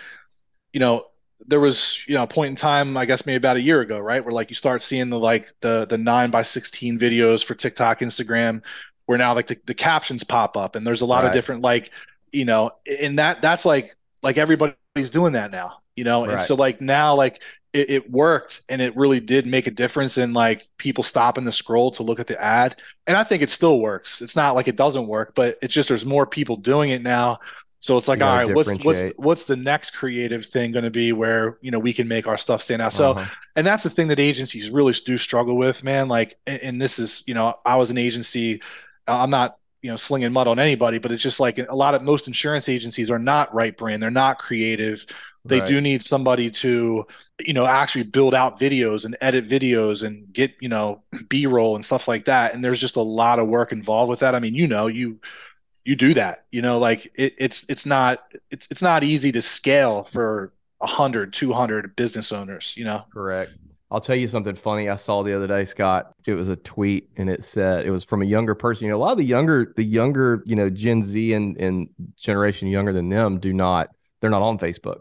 you know, there was you know a point in time i guess maybe about a year ago right where like you start seeing the like the the 9 by 16 videos for tiktok instagram where now like the, the captions pop up and there's a lot right. of different like you know and that that's like like everybody's doing that now you know right. and so like now like it, it, worked and it really did make a difference in like people stopping the scroll to look at the ad and i think it still works it's not like it doesn't work but it's just there's more people doing it now so it's like, all right, what's what's what's the next creative thing going to be where you know we can make our stuff stand out? So, uh-huh. and that's the thing that agencies really do struggle with, man. Like, and, and this is, you know, I was an agency. I'm not you know slinging mud on anybody but it's just like a lot of most insurance agencies are not right brand they're not creative they right. do need somebody to you know actually build out videos and edit videos and get you know b-roll and stuff like that and there's just a lot of work involved with that i mean you know you you do that you know like it, it's it's not it's it's not easy to scale for 100 200 business owners you know? Correct. I'll tell you something funny i saw the other day scott. It was a tweet and it said it was from a younger person. You know a lot of the younger the younger you know gen z and and generation younger than them do not they're not on facebook.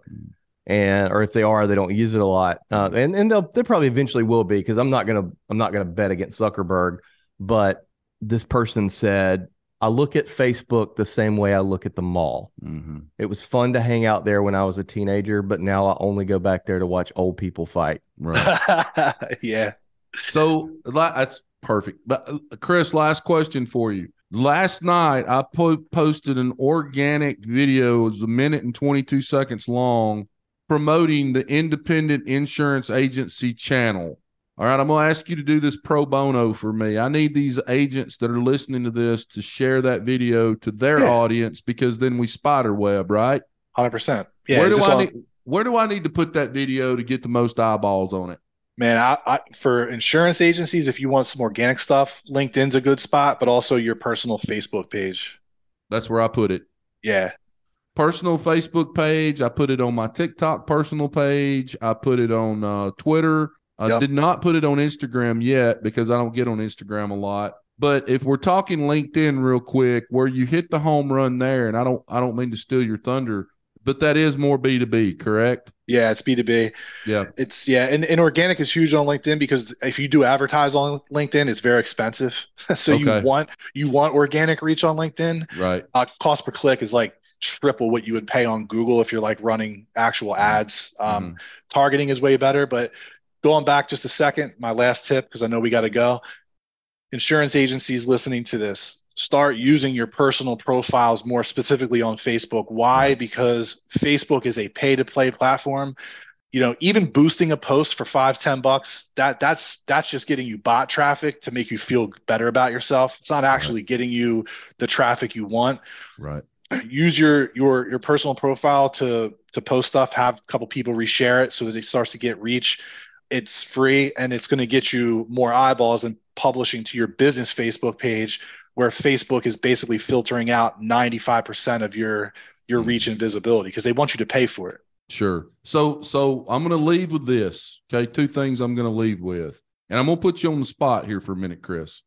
And or if they are they don't use it a lot. Uh, and and they'll they probably eventually will be because i'm not gonna i'm not gonna bet against zuckerberg. But this person said I look at Facebook the same way I look at the mall. Mm-hmm. It was fun to hang out there when I was a teenager, but now I only go back there to watch old people fight. Right. *laughs* yeah. So that's perfect. But uh, Chris, last question for you. Last night I po- posted an organic video. It was a minute and 22 seconds long promoting the independent insurance agency channel. All right, I'm going to ask you to do this pro bono for me. I need these agents that are listening to this to share that video to their yeah. audience because then we spider web, right? 100%. Yeah. Where do I need where do I need to put that video to get the most eyeballs on it? Man, I, I, for insurance agencies, if you want some organic stuff, LinkedIn's a good spot, but also your personal Facebook page. That's where I put it. Yeah. Personal Facebook page. I put it on my TikTok personal page. I put it on uh, Twitter. I yep. did not put it on Instagram yet because I don't get on Instagram a lot. But if we're talking LinkedIn real quick, where you hit the home run there, and I don't I don't mean to steal your thunder, but that is more B2B, correct? Yeah, it's B2B. Yeah. It's yeah, and, and organic is huge on LinkedIn because if you do advertise on LinkedIn, it's very expensive. *laughs* so okay. you want you want organic reach on LinkedIn. Right. Uh, cost per click is like triple what you would pay on Google if you're like running actual ads. Um, mm-hmm. Targeting is way better, but going back just a second, my last tip, because I know we got to go. Insurance agencies listening to this, start using your personal profiles more specifically on Facebook. Why? Because Facebook is a pay to play platform. You know, even boosting a post for five, 10 bucks, that that's that's just getting you bot traffic to make you feel better about yourself. It's not actually right. getting you the traffic you want. Right. *clears throat* Use your your your personal profile to to post stuff, have a couple people reshare it so that it starts to get reach it's free and it's going to get you more eyeballs than publishing to your business Facebook page where Facebook is basically filtering out 95% of your your hmm. reach and visibility because they want you to pay for it. Sure. So so I'm going to leave with this. Okay, two things I'm going to leave with. And I'm going to put you on the spot here for a minute, Chris.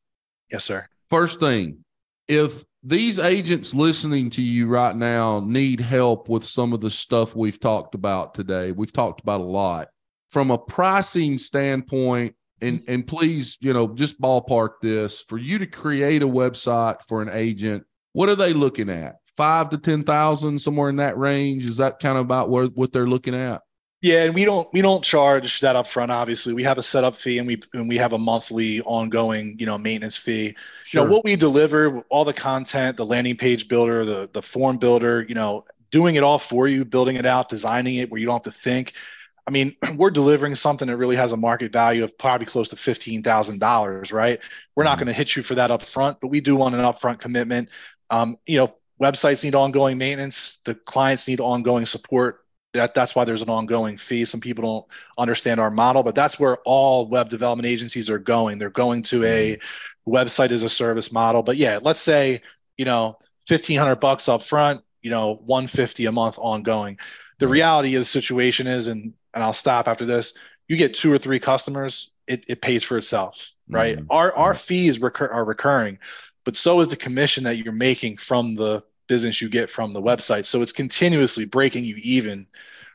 Yes, sir. First thing, if these agents listening to you right now need help with some of the stuff we've talked about today, we've talked about a lot from a pricing standpoint. And, mm-hmm. and please, you know, just ballpark this for you to create a website for an agent. What are they looking at? Five to 10,000, somewhere in that range. Is that kind of about where, what they're looking at? Yeah, and we don't we don't charge that up front. Obviously, we have a setup fee and we and we have a monthly ongoing you know maintenance fee. Sure. You know what we deliver, all the content, the landing page builder, the the form builder, you know, doing it all for you, building it out, designing it where you don't have to think. I mean, *clears throat* we're delivering something that really has a market value of probably close to fifteen thousand dollars, right? We're not mm-hmm. going to hit you for that up front, but we do want an upfront commitment. Um, you know, websites need ongoing maintenance. The clients need ongoing support that that's why there's an ongoing fee. Some people don't understand our model, but that's where all web development agencies are going. They're going to a mm-hmm. website as a service model. But yeah, let's say you know fifteen hundred bucks up front, you know one fifty a month ongoing. The reality of the situation is, and and I'll stop after this. You get two or three customers, it, it pays for itself, right? Mm-hmm. Our our fees recur- are recurring, but so is the commission that you're making from the business you get from the website. So it's continuously breaking you even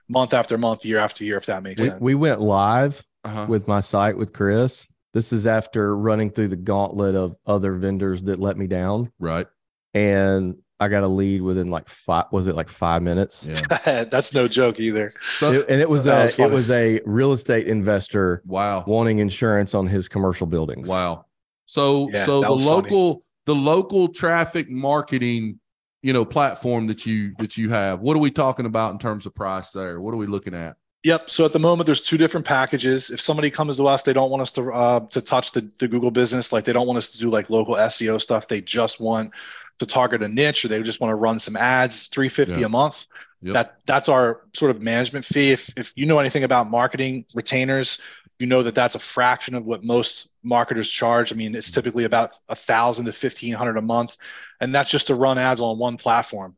month after month, year after year, if that makes we, sense. We went live uh-huh. with my site with Chris. This is after running through the gauntlet of other vendors that let me down. Right. And I got a lead within like five. Was it like five minutes? Yeah, *laughs* that's no joke either. So, it, and it was so a was it was a real estate investor. Wow, wanting insurance on his commercial buildings. Wow. So yeah, so the local funny. the local traffic marketing you know platform that you that you have what are we talking about in terms of price there what are we looking at Yep. So at the moment, there's two different packages. If somebody comes to us, they don't want us to uh, to touch the, the Google business, like they don't want us to do like local SEO stuff. They just want to target a niche, or they just want to run some ads. Three fifty yeah. a month. Yep. That that's our sort of management fee. If if you know anything about marketing retainers, you know that that's a fraction of what most marketers charge. I mean, it's typically about a thousand to fifteen hundred a month, and that's just to run ads on one platform.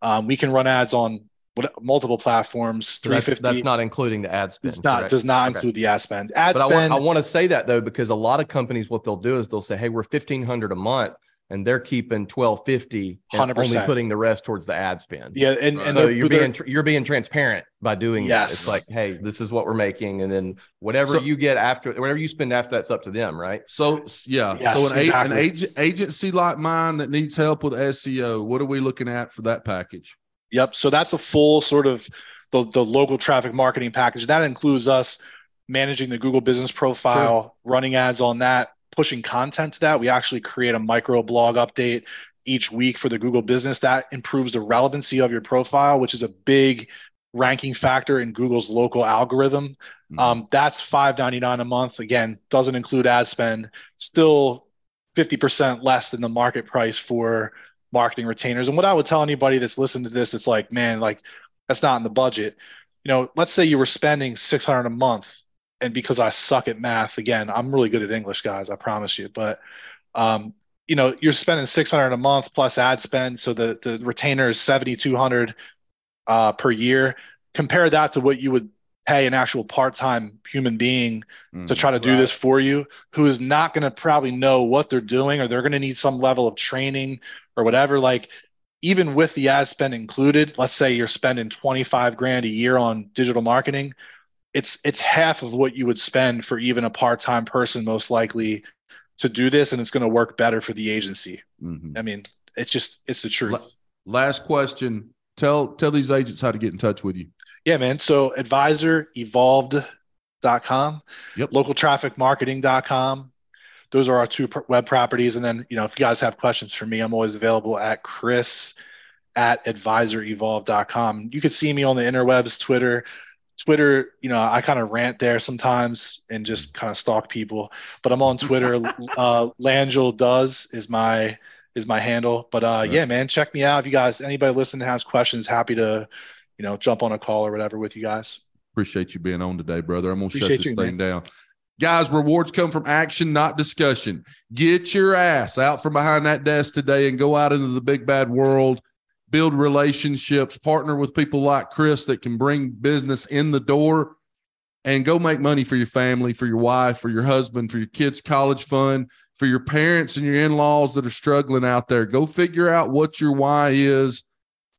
Um, we can run ads on what, multiple platforms. So that's, that's, not including the ad spend. It's not does not okay. include the ad spend. Ad but spend. I want, I want to say that though because a lot of companies, what they'll do is they'll say, "Hey, we're fifteen hundred a month." and they're keeping 1250 and 100%. only putting the rest towards the ad spend. Yeah, and, and so you're being you're being transparent by doing yes. that. It's like, hey, this is what we're making, and then whatever so, you get after, whatever you spend after, that's up to them, right? So yeah, yes, so an, exactly. an agent, agency like mine that needs help with SEO, what are we looking at for that package? Yep. So that's a full sort of the the local traffic marketing package that includes us managing the Google Business Profile, sure. running ads on that, pushing content to that. We actually create a micro blog update each week for the Google business that improves the relevancy of your profile, which is a big ranking factor in Google's local algorithm. Mm-hmm. Um, that's five ninety nine a month. Again, doesn't include ad spend. Still fifty percent less than the market price for marketing retainers. And what I would tell anybody that's listening to this, it's like, man, like that's not in the budget. You know, let's say you were spending six hundred a month and because I suck at math, again, I'm really good at English, guys. I promise you. But um, you know, you're spending 600 a month plus ad spend, so the the retainer is 7,200 uh, per year. Compare that to what you would pay an actual part-time human being mm, to try to do right. this for you, who is not going to probably know what they're doing, or they're going to need some level of training or whatever. Like even with the ad spend included, let's say you're spending 25 grand a year on digital marketing it's it's half of what you would spend for even a part-time person most likely to do this and it's going to work better for the agency mm-hmm. i mean it's just it's the truth last question tell tell these agents how to get in touch with you yeah man so advisor evolved.com yep localtrafficmarketing.com those are our two web properties and then you know if you guys have questions for me i'm always available at chris at advisor advisorevolved.com you could see me on the interwebs twitter Twitter, you know, I kind of rant there sometimes and just kind of stalk people. But I'm on Twitter. *laughs* uh, Langille does is my is my handle. But uh, right. yeah, man, check me out. If you guys, anybody listening has questions, happy to, you know, jump on a call or whatever with you guys. Appreciate you being on today, brother. I'm gonna Appreciate shut this you, thing man. down. Guys, rewards come from action, not discussion. Get your ass out from behind that desk today and go out into the big bad world build relationships, partner with people like Chris that can bring business in the door and go make money for your family, for your wife, for your husband, for your kids' college fund, for your parents and your in-laws that are struggling out there. Go figure out what your why is.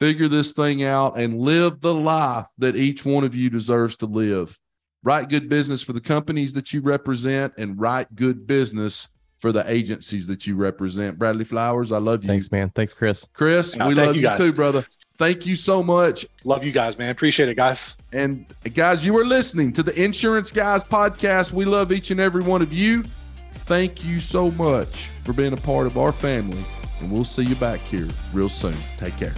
Figure this thing out and live the life that each one of you deserves to live. Write good business for the companies that you represent and write good business for the agencies that you represent. Bradley Flowers, I love you. Thanks, man. Thanks, Chris. Chris, we love you, you too, brother. Thank you so much. Love you guys, man. Appreciate it, guys. And guys, you are listening to the Insurance Guys podcast. We love each and every one of you. Thank you so much for being a part of our family. And we'll see you back here real soon. Take care.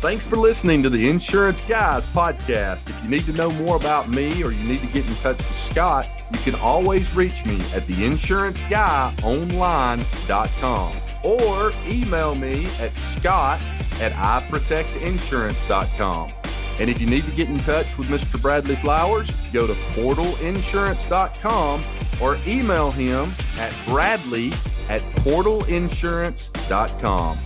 Thanks for listening to the Insurance Guys podcast. If you need to know more about me or you need to get in touch with Scott, you can always reach me at theinsuranceguyonline.com or email me at scott at iprotectinsurance.com. And if you need to get in touch with Mr. Bradley Flowers, go to portalinsurance.com or email him at bradley at portalinsurance.com.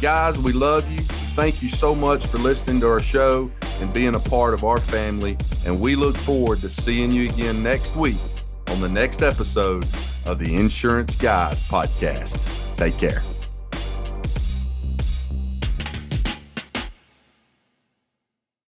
Guys, we love you. Thank you so much for listening to our show and being a part of our family. And we look forward to seeing you again next week on the next episode of the Insurance Guys podcast. Take care.